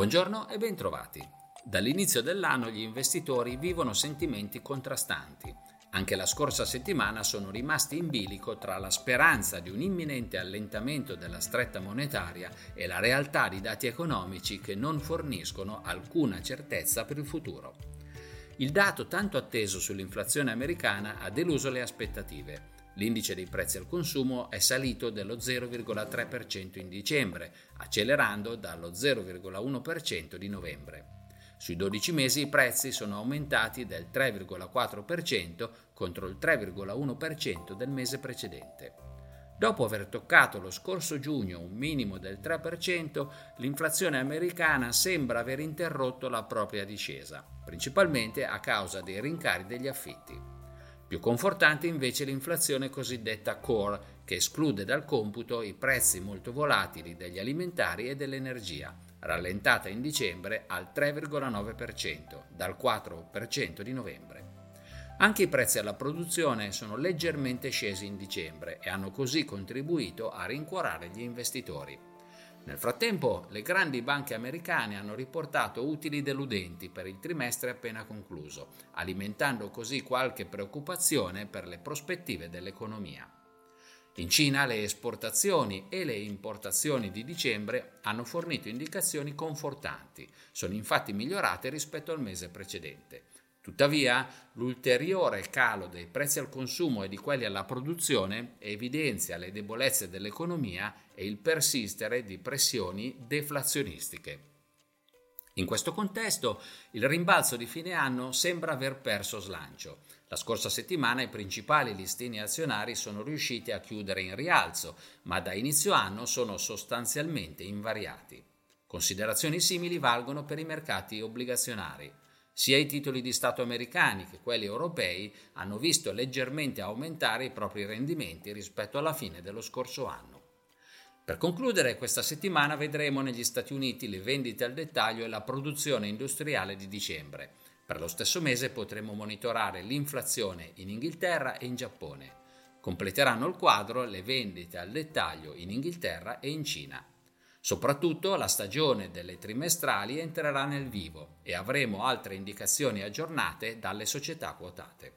Buongiorno e bentrovati. Dall'inizio dell'anno gli investitori vivono sentimenti contrastanti. Anche la scorsa settimana sono rimasti in bilico tra la speranza di un imminente allentamento della stretta monetaria e la realtà di dati economici che non forniscono alcuna certezza per il futuro. Il dato tanto atteso sull'inflazione americana ha deluso le aspettative. L'indice dei prezzi al consumo è salito dello 0,3% in dicembre, accelerando dallo 0,1% di novembre. Sui 12 mesi i prezzi sono aumentati del 3,4% contro il 3,1% del mese precedente. Dopo aver toccato lo scorso giugno un minimo del 3%, l'inflazione americana sembra aver interrotto la propria discesa, principalmente a causa dei rincari degli affitti. Più confortante invece l'inflazione cosiddetta core, che esclude dal computo i prezzi molto volatili degli alimentari e dell'energia, rallentata in dicembre al 3,9%, dal 4% di novembre. Anche i prezzi alla produzione sono leggermente scesi in dicembre e hanno così contribuito a rincuorare gli investitori. Nel frattempo, le grandi banche americane hanno riportato utili deludenti per il trimestre appena concluso, alimentando così qualche preoccupazione per le prospettive dell'economia. In Cina le esportazioni e le importazioni di dicembre hanno fornito indicazioni confortanti, sono infatti migliorate rispetto al mese precedente. Tuttavia, l'ulteriore calo dei prezzi al consumo e di quelli alla produzione evidenzia le debolezze dell'economia e il persistere di pressioni deflazionistiche. In questo contesto, il rimbalzo di fine anno sembra aver perso slancio. La scorsa settimana i principali listini azionari sono riusciti a chiudere in rialzo, ma da inizio anno sono sostanzialmente invariati. Considerazioni simili valgono per i mercati obbligazionari. Sia i titoli di Stato americani che quelli europei hanno visto leggermente aumentare i propri rendimenti rispetto alla fine dello scorso anno. Per concludere, questa settimana vedremo negli Stati Uniti le vendite al dettaglio e la produzione industriale di dicembre. Per lo stesso mese potremo monitorare l'inflazione in Inghilterra e in Giappone. Completeranno il quadro le vendite al dettaglio in Inghilterra e in Cina. Soprattutto la stagione delle trimestrali entrerà nel vivo e avremo altre indicazioni aggiornate dalle società quotate.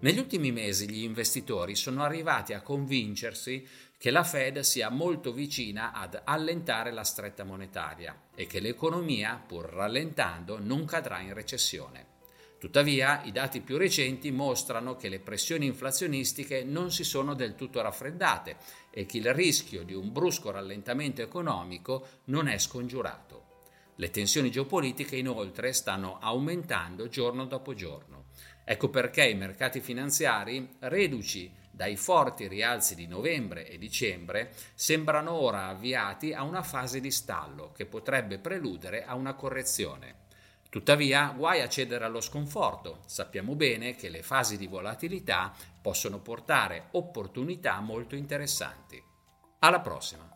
Negli ultimi mesi gli investitori sono arrivati a convincersi che la Fed sia molto vicina ad allentare la stretta monetaria e che l'economia, pur rallentando, non cadrà in recessione. Tuttavia, i dati più recenti mostrano che le pressioni inflazionistiche non si sono del tutto raffreddate e che il rischio di un brusco rallentamento economico non è scongiurato. Le tensioni geopolitiche inoltre stanno aumentando giorno dopo giorno. Ecco perché i mercati finanziari, reduci dai forti rialzi di novembre e dicembre, sembrano ora avviati a una fase di stallo che potrebbe preludere a una correzione. Tuttavia, guai a cedere allo sconforto. Sappiamo bene che le fasi di volatilità possono portare opportunità molto interessanti. Alla prossima!